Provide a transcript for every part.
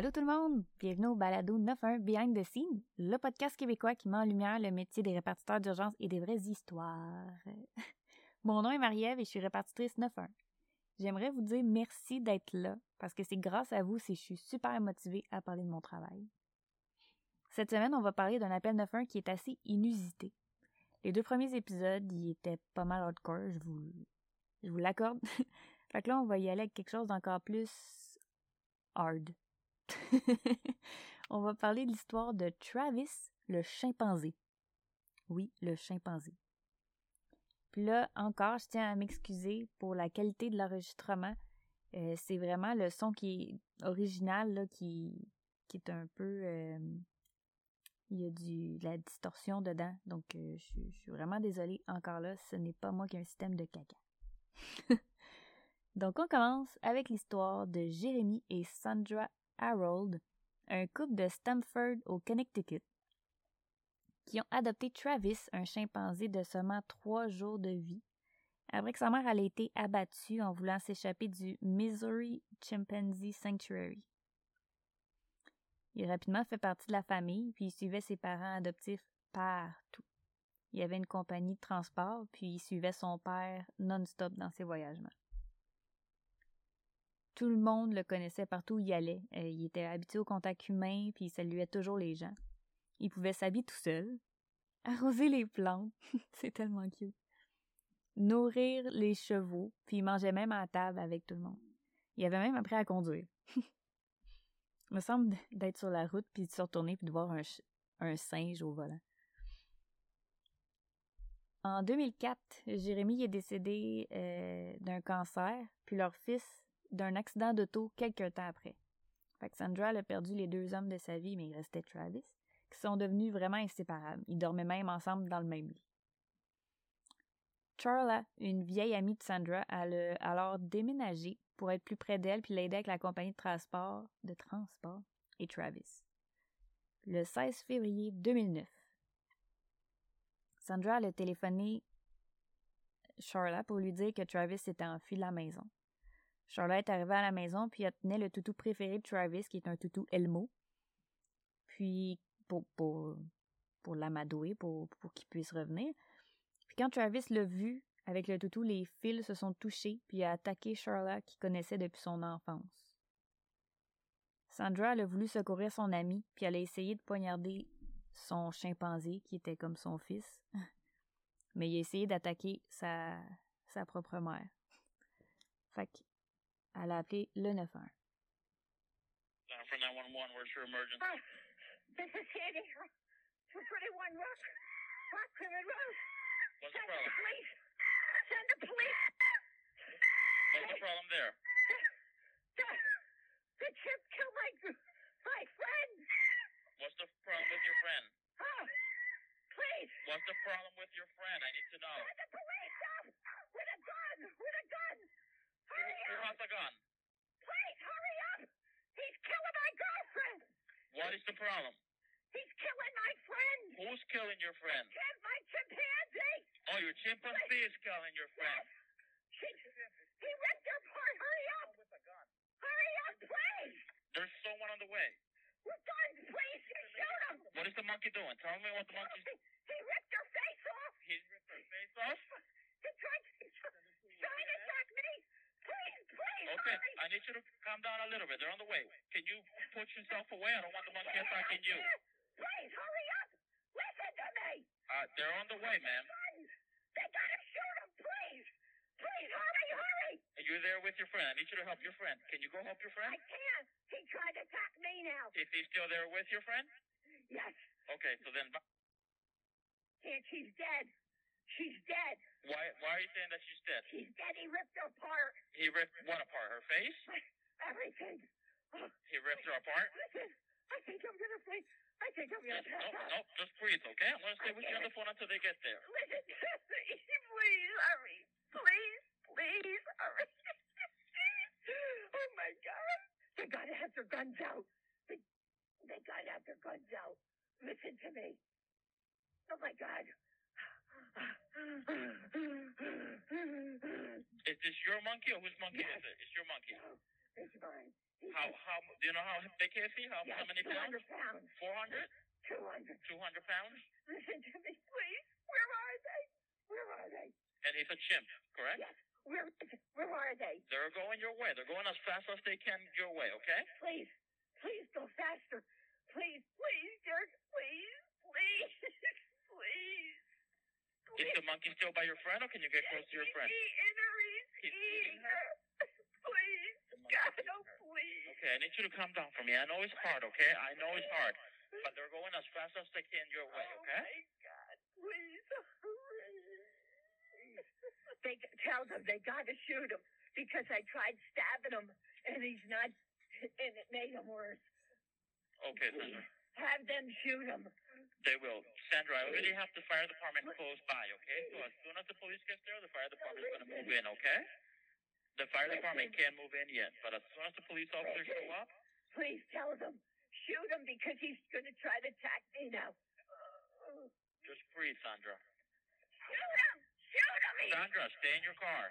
Allô tout le monde, bienvenue au Balado 91 Behind the Scene, le podcast québécois qui met en lumière le métier des répartiteurs d'urgence et des vraies histoires. Mon nom est Marie-Ève et je suis répartitrice 91. J'aimerais vous dire merci d'être là parce que c'est grâce à vous si je suis super motivée à parler de mon travail. Cette semaine, on va parler d'un appel 91 qui est assez inusité. Les deux premiers épisodes, ils étaient pas mal hardcore, je vous, je vous l'accorde. fait que là, on va y aller avec quelque chose d'encore plus hard. on va parler de l'histoire de Travis, le chimpanzé. Oui, le chimpanzé. Puis là, encore, je tiens à m'excuser pour la qualité de l'enregistrement. Euh, c'est vraiment le son qui est original, là, qui, est un peu... Euh, il y a du, de la distorsion dedans. Donc, euh, je, je, suis vraiment désolée. Encore là, ce n'est pas moi qui ai un système de caca. Donc, on commence avec l'histoire de Jérémy et Sandra Harold, un couple de Stamford au Connecticut, qui ont adopté Travis, un chimpanzé de seulement trois jours de vie, après que sa mère ait été abattue en voulant s'échapper du Missouri Chimpanzee Sanctuary. Il rapidement fait partie de la famille, puis il suivait ses parents adoptifs partout. Il avait une compagnie de transport, puis il suivait son père non-stop dans ses voyagements. Tout le monde le connaissait partout où il allait. Euh, il était habitué au contact humain, puis il saluait toujours les gens. Il pouvait s'habiller tout seul, arroser les plantes, c'est tellement cute, nourrir les chevaux, puis il mangeait même à table avec tout le monde. Il avait même appris à conduire. Il me semble d'être sur la route, puis de se retourner, puis de voir un, singe au volant. En 2004, Jérémy est décédé euh, d'un cancer, puis leur fils d'un accident d'auto quelques temps après. Sandra a perdu les deux hommes de sa vie, mais il restait Travis, qui sont devenus vraiment inséparables. Ils dormaient même ensemble dans le même lit. Charla, une vieille amie de Sandra, a alors déménagé pour être plus près d'elle puis l'aider avec la compagnie de transport, de transport et Travis. Le 16 février 2009, Sandra a téléphoné Charla pour lui dire que Travis s'était enfui de la maison. Charlotte est arrivée à la maison, puis elle tenait le toutou préféré de Travis, qui est un toutou Elmo. Puis, pour, pour, pour l'amadouer, pour, pour qu'il puisse revenir. Puis quand Travis l'a vu, avec le toutou, les fils se sont touchés, puis a attaqué Charlotte, qui connaissait depuis son enfance. Sandra a voulu secourir son ami, puis elle a essayé de poignarder son chimpanzé, qui était comme son fils. Mais il a essayé d'attaquer sa, sa propre mère. Fait que Elle a appelé le 911. For 911, where's your emergency? Oh, this is Sandy. 231 Rock, Rock River Road. What's the Send the problem? police. Send the police. What's the problem there? The, the chip killed my, my friend. What's the problem with your friend? Oh, please. What's the problem with your friend? I need to know. Send the police up with a gun. With a gun. Who, Hurry who up. has a gun? Please hurry up. He's killing my girlfriend. What is the problem? He's killing my friend. Who's killing your friend? Chip, my chimpanzee. Oh, your chimpanzee is killing your friend. She, he ripped her apart. Hurry up. Hurry up, please. There's someone on the way. With guns, please. Shoot him. What is the monkey doing? Tell me what the monkey's He, he ripped her face off. He ripped her face off? He tried to trying to attack me. Please, please, Okay, hurry. I need you to calm down a little bit. They're on the way. Can you push yourself away? I don't want the monkey attacking you. Please, hurry up. Listen to me. Uh, they're on the way, ma'am. They gotta shoot him, please. Please, hurry, hurry. And you're there with your friend. I need you to help your friend. Can you go help your friend? I can't. He tried to attack me now. Is he still there with your friend? Yes. Okay, so then she's dead. She's dead. why why are you saying that she's dead? She's dead. He ripped her apart. He ripped what apart? Her face? Everything. He ripped her apart? listen. I think I'm gonna faint. I think I'm gonna pass no, out. no, just breathe, okay? I'm gonna stay with you on the phone until they get there. Listen. Please hurry. Please, please hurry. oh my God. They gotta have their guns out. They, they gotta have their guns out. Listen to me. Oh my God. Is this your monkey or whose monkey is it? It's your monkey. It's mine. How, how, do you know how big is he? How, Yes, how many pounds? 200 pounds. 400? 200. 200 pounds? Listen to me, please. Where are they? Where are they? And he's a chimp, correct? Yes. Where, where are they? They're going your way. They're going as fast as they can your way, okay? Please, please go faster. Please, please, Dirk. Please, please. Is the monkey still by your friend, or can you get close to your friend? He's eating her. He's He's eating her. Please, God, please. Okay, I need you to calm down for me. I know it's hard, okay? I know it's hard. But they're going as fast as they can your way, okay? Oh, my God, please. They tell them they got to shoot him because I tried stabbing him and he's not, and it made him worse. Okay. Have them shoot him. They will. Sandra, I already have the fire department close by, okay? So as soon as the police gets there, the fire department's going to move in, okay? The fire department can't move in yet, but as soon as the police officers show up, Please tell them. Shoot him because he's going to try to attack me now. just breathe, Sandra. Shoot him! Shoot him! He- Sandra, stay in your car.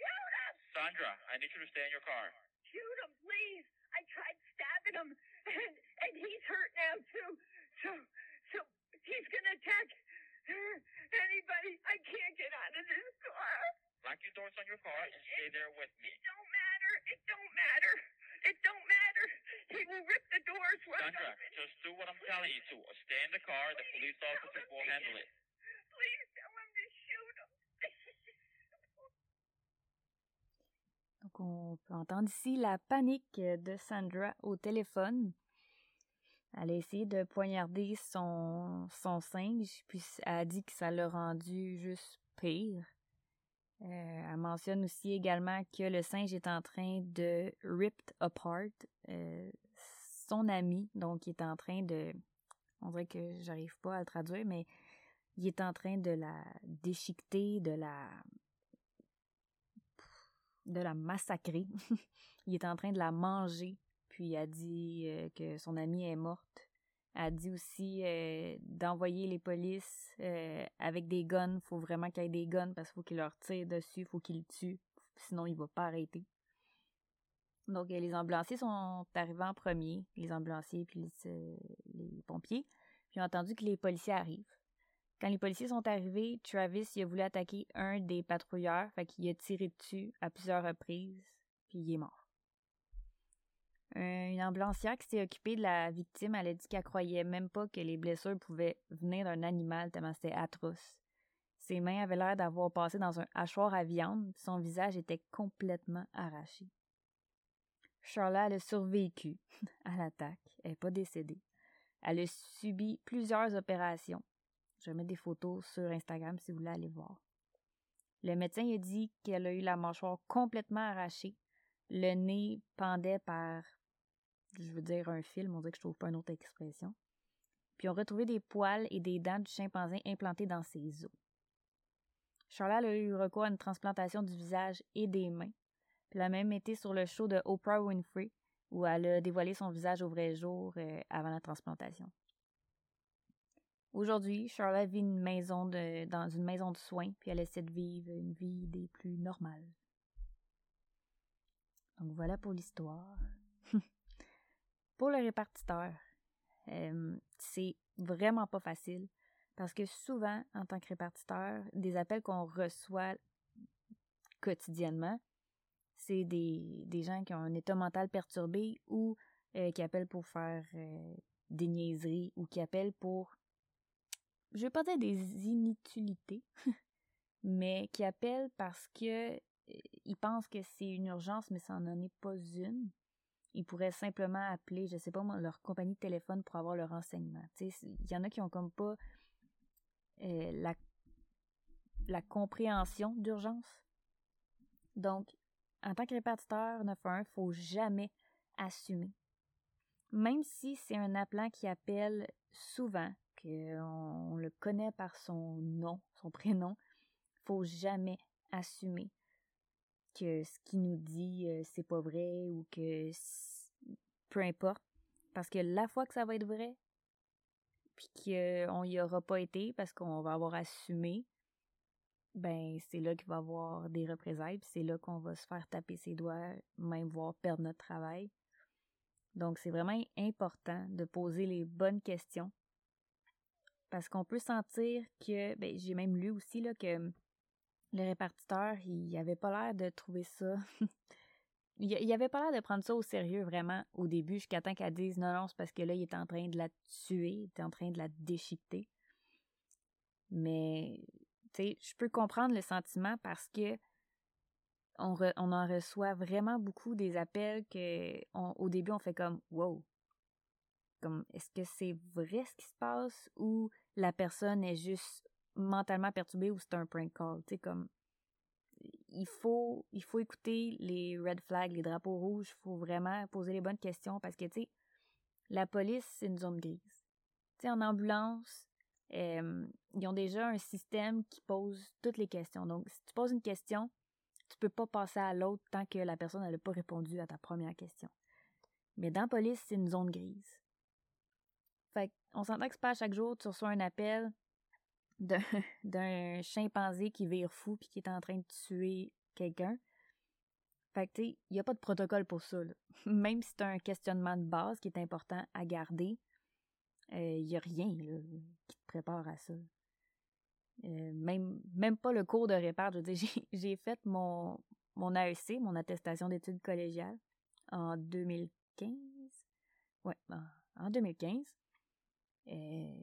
Shoot him! Sandra, I need you to stay in your car. Shoot him, please. I tried stabbing him, and, and he's hurt now too. So he's gonna attack anybody. I can't get out of this car. Lock your doors on your car and stay there with me. It don't matter. It don't matter. It don't matter. He will rip the doors right Sandra, open. just do what I'm telling you to. Stay in the car. The police officers will handle it. Please tell him to shoot him. Donc, on peut entendre ici la panique de Sandra au téléphone. Elle a essayé de poignarder son, singe, puis elle a dit que ça l'a rendu juste pire. Euh, elle mentionne aussi également que le singe est en train de ripped apart euh, son ami, donc il est en train de, on dirait que j'arrive pas à le traduire, mais il est en train de la déchiqueter, de la de la massacrer. il est en train de la manger. Puis elle dit euh, que son amie est morte. Elle dit aussi euh, d'envoyer les polices euh, avec des guns. Faut vraiment qu'il y ait des guns parce qu'il faut qu'il leur tire dessus, faut qu'il le tue. Sinon, il va pas arrêter. Donc, les ambulanciers sont arrivés en premier. Les ambulanciers puis les, pompiers. Puis ont entendu que les policiers arrivent. Quand les policiers sont arrivés, Travis a voulu attaquer un des patrouilleurs, fait qu'il a tiré dessus à plusieurs reprises, puis il est mort. Euh, une ambulancière qui s'est occupée de la victime, elle a dit qu'elle croyait même pas que les blessures pouvaient venir d'un animal tellement c'était atroce. Ses mains avaient l'air d'avoir passé dans un hachoir à viande, son visage était complètement arraché. Charlotte a survécu à l'attaque, elle n'est pas décédée. Elle a subi plusieurs opérations. Je mettre des photos sur Instagram si vous voulez aller voir. Le médecin a dit qu'elle a eu la mâchoire complètement arrachée. Le nez pendait par, je veux dire un fil, mais on dirait que je trouve pas une autre expression. Puis on retrouvé des poils et des dents du chimpanzé implantés dans ses os. Charlotte a eu recours à une transplantation du visage et des mains. Puis elle a même été sur le show de Oprah Winfrey, où elle a dévoilé son visage au vrai jour euh, avant la transplantation. Aujourd'hui, Charlotte vit une maison dans une maison de soins, puis elle essaie de vivre une vie des plus normales. Donc voilà pour l'histoire. Pour le répartiteur, euh, c'est vraiment pas facile parce que souvent, en tant que répartiteur, des appels qu'on reçoit quotidiennement, c'est des, gens qui ont un état mental perturbé ou euh, qui appellent pour faire euh, des niaiseries ou qui appellent pour je vais pas dire des inutilités, mais qui appellent parce que ils pensent que c'est une urgence, mais ça n'en est pas une. Ils pourraient simplement appeler, je sais pas leur compagnie de téléphone pour avoir le renseignement. Il y en a qui ont comme pas euh, la, compréhension d'urgence. Donc, en tant que répartiteur 911, il faut jamais assumer. Même si c'est un appelant qui appelle souvent, qu'on on le connaît par son nom, son prénom, faut jamais assumer que ce qu'il nous dit euh, c'est pas vrai ou que peu importe parce que la fois que ça va être vrai puis qu'on y aura pas été parce qu'on va avoir assumé ben c'est là qu'il va y avoir des représailles puis c'est là qu'on va se faire taper ses doigts même voir perdre notre travail Donc, c'est vraiment important de poser les bonnes questions. Parce qu'on peut sentir que, ben, j'ai même lu aussi, là, que le répartiteur, il avait pas l'air de trouver ça. il avait pas l'air de prendre ça au sérieux, vraiment, au début, jusqu'à temps qu'elle dise non, non, c'est parce que là, il est en train de la tuer, il est en train de la déchiqueter. Mais, tu sais, je peux comprendre le sentiment parce que on, en reçoit vraiment beaucoup des appels que au début on fait comme wow. Comme est-ce que c'est vrai ce qui se passe ou la personne est juste mentalement perturbée ou c'est un prank call, tu sais comme il faut il faut écouter les red flags, les drapeaux rouges, il faut vraiment poser les bonnes questions parce que tu sais la police c'est une zone grise. Tu sais en ambulance, ils ont déjà un système qui pose toutes les questions. Donc si tu poses une question, tu peux pas passer à l'autre tant que la personne n'a pas répondu à ta première question. Mais dans la police, c'est une zone grise. Fait on s'entend que c'est pas à chaque jour tu reçois un appel d'un chimpanzé qui vire fou puis qui est en train de tuer quelqu'un. Fait que, il n'y a pas de protocole pour ça. Même si c'est un questionnement de base qui est important à garder, il euh, n'y a rien qui te prépare à ça. Euh, même, même pas le cours de répart. Je veux dire, j'ai fait mon, mon AEC, mon attestation d'études collégiales, en 2015. Ouais, en 2015. Euh,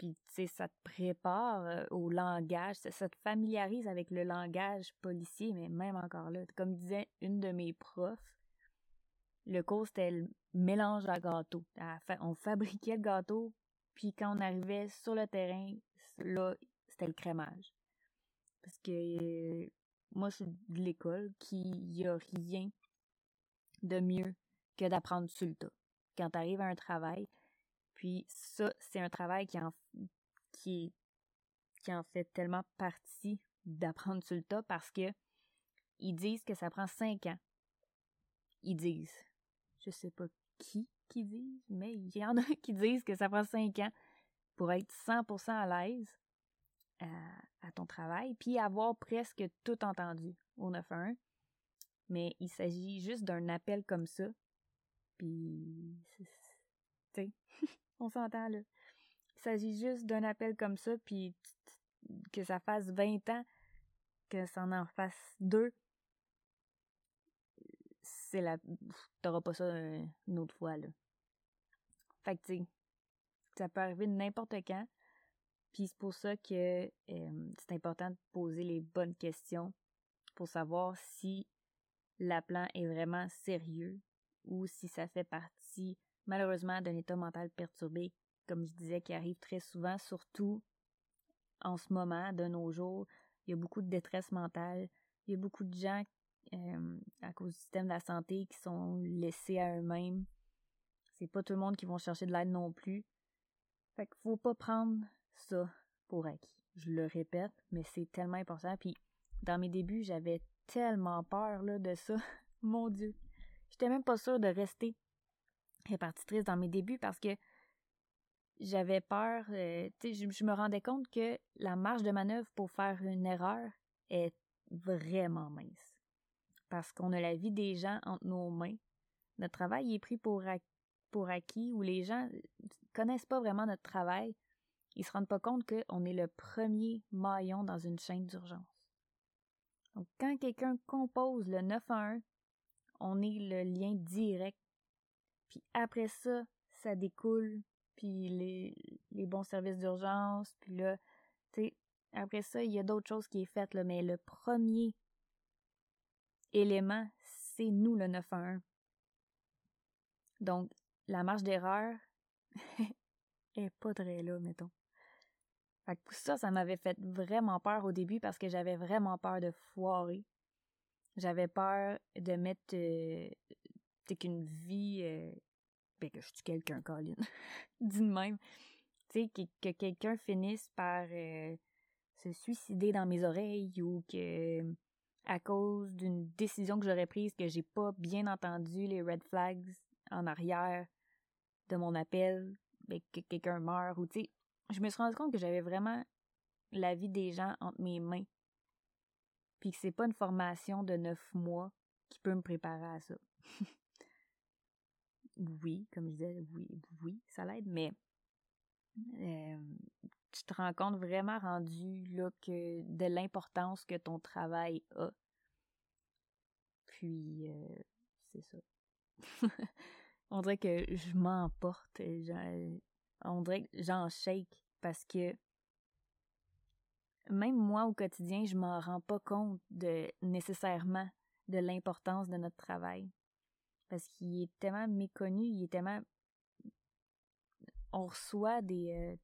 puis, tu sais, ça te prépare euh, au langage, ça, te familiarise avec le langage policier, mais même encore là, comme disait une de mes profs, le cours, c'était le mélange à gâteau. On fabriquait le gâteau, puis quand on arrivait sur le terrain, là, c'était le crémage. Parce que euh, moi, je suis de l'école qui y a rien de mieux que d'apprendre sur le tas. Quand tu arrives à un travail, puis ça, c'est un travail qui en, qui, qui en fait tellement partie d'apprendre sur le tas parce que ils disent que ça prend cinq ans. Ils disent. Je sais pas qui qui disent, mais il y en a qui disent que ça prend cinq ans pour être 100% à l'aise à, ton travail, puis avoir presque tout entendu au 911. Mais il s'agit juste d'un appel comme ça. Puis, tu sais, on s'entend là. Il s'agit juste d'un appel comme ça, puis que ça fasse 20 ans, que ça en fasse deux. C'est la. T'auras pas ça une autre fois, là. Fait que, ça peut arriver n'importe quand. Puis c'est pour ça que c'est important de poser les bonnes questions pour savoir si l'appelant est vraiment sérieux ou si ça fait partie malheureusement d'un état mental perturbé, comme je disais, qui arrive très souvent, surtout en ce moment, de nos jours. Il y a beaucoup de détresse mentale. Il y a beaucoup de gens à cause du système de la santé qui sont laissés à eux-mêmes. C'est pas tout le monde qui vont chercher de l'aide non plus. Fait qu'il faut pas prendre ça pour acquis. Je le répète, mais c'est tellement important. Puis dans mes débuts, j'avais tellement peur là, de ça. Mon Dieu. J'étais même pas sûre de rester répartitrice dans mes débuts parce que j'avais peur. Euh, je, je me rendais compte que la marge de manœuvre pour faire une erreur est vraiment mince. Parce qu'on a la vie des gens entre nos mains. Notre travail est pris pour, pour acquis ou les gens connaissent pas vraiment notre travail ils se rendent pas compte qu'on est le premier maillon dans une chaîne d'urgence. Donc, quand quelqu'un compose le 911, on est le lien direct. Puis après ça, ça découle, puis les, bons services d'urgence, puis là, tu sais, après ça, il y a d'autres choses qui est faites, là, mais le premier élément, c'est nous, le 911. Donc, la marge d'erreur est pas très là, mettons. Fait que ça, ça m'avait fait vraiment peur au début parce que j'avais vraiment peur de foirer. J'avais peur de mettre euh, qu'une vie euh, ben que je tue quelqu'un, Colin. Dis même. Tu sais, que, que quelqu'un finisse par euh, se suicider dans mes oreilles ou que à cause d'une décision que j'aurais prise que j'ai pas bien entendu les red flags en arrière de mon appel, ben, que quelqu'un meurt je me suis rendu compte que j'avais vraiment la vie des gens entre mes mains. Puis que c'est pas une formation de neuf mois qui peut me préparer à ça. oui, comme je disais, oui, oui, ça l'aide, mais euh, tu te rends compte vraiment rendu là que de l'importance que ton travail a. Puis euh, c'est ça. on dirait que je m'emporte. On dirait que j'en shake parce que même moi au quotidien, je m'en rends pas compte de nécessairement de l'importance de notre travail. Parce qu'il est tellement méconnu, il est tellement. On reçoit des. Euh,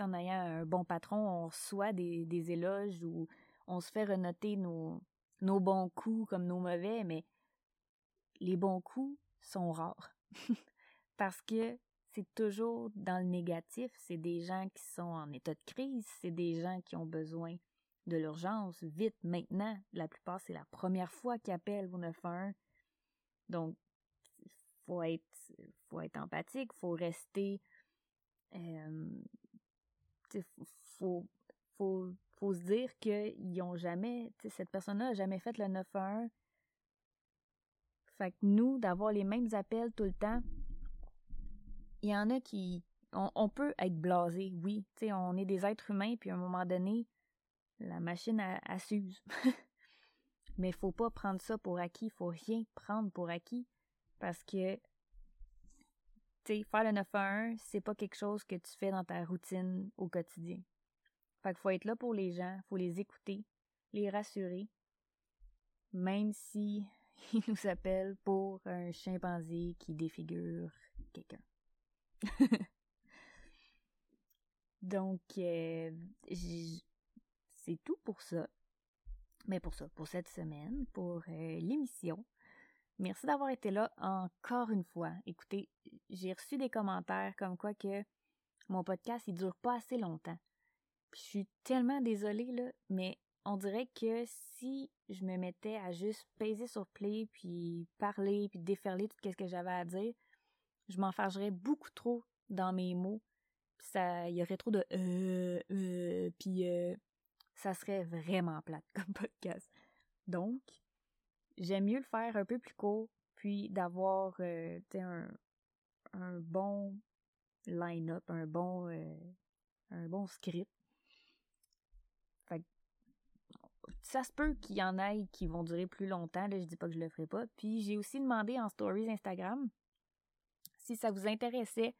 en ayant un bon patron, on reçoit des, éloges ou on se fait renoter nos, nos bons coups comme nos mauvais, mais les bons coups sont rares. Parce que c'est toujours dans le négatif. C'est des gens qui sont en état de crise, c'est des gens qui ont besoin de l'urgence, vite, maintenant. La plupart, c'est la première fois qu'ils appellent au 911. Donc, faut être, faut être empathique, faut rester, euh, faut, faut, faut se dire qu'ils ont jamais, cette personne-là a jamais fait le 911. Fait que nous, d'avoir les mêmes appels tout le temps, il y en a qui, on, peut être blasé, oui, on est des êtres humains, puis à un moment donné, la machine, a s'use. Mais faut pas prendre ça pour acquis, faut rien prendre pour acquis, parce que, tu sais, faire le 911, c'est pas quelque chose que tu fais dans ta routine au quotidien. Fait qu'il faut être là pour les gens, faut les écouter, les rassurer, même si ils nous appellent pour un chimpanzé qui défigure quelqu'un. Donc, euh, c'est tout pour ça. Mais pour ça, pour cette semaine, pour euh, l'émission. Merci d'avoir été là encore une fois. Écoutez, j'ai reçu des commentaires comme quoi que mon podcast, il dure pas assez longtemps. Je suis tellement désolée, là, mais on dirait que si je me mettais à juste peser sur play, puis parler, puis déferler tout ce que j'avais à dire, je m'enfargerais beaucoup trop dans mes mots. ça, il y aurait trop de euh, euh, puis euh, ça serait vraiment plate comme podcast. Donc, j'aime mieux le faire un peu plus court, puis d'avoir euh, un, bon line-up, un bon un bon script. Fait ça se peut qu'il y en ait qui vont durer plus longtemps, là, je dis pas que je le ferai pas. Puis j'ai aussi demandé en stories Instagram si ça vous intéressait,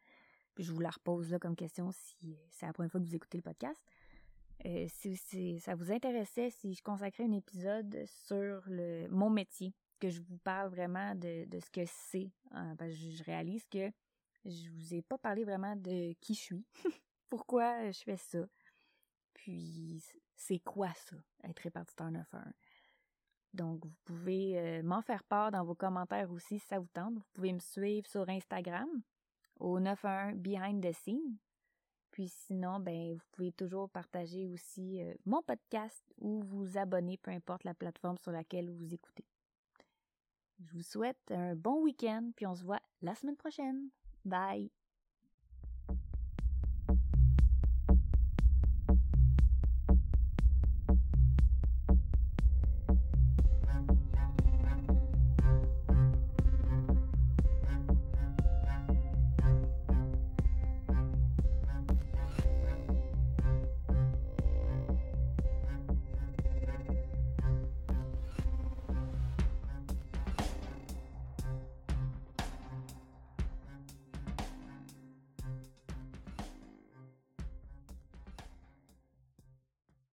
puis je vous la repose là comme question si c'est la première fois que vous écoutez le podcast. Euh, si, ça vous intéressait, si je consacrais un épisode sur le mon métier, que je vous parle vraiment de, ce que c'est, hein, je réalise que je vous ai pas parlé vraiment de qui je suis, pourquoi je fais ça, puis c'est quoi ça, être répartiteur 911. Donc, vous pouvez euh, m'en faire part dans vos commentaires aussi si ça vous tente. Vous pouvez me suivre sur Instagram au 91 Behind the Scene. Puis sinon, ben, vous pouvez toujours partager aussi euh, mon podcast ou vous abonner, peu importe la plateforme sur laquelle vous écoutez. Je vous souhaite un bon week-end, puis on se voit la semaine prochaine. Bye!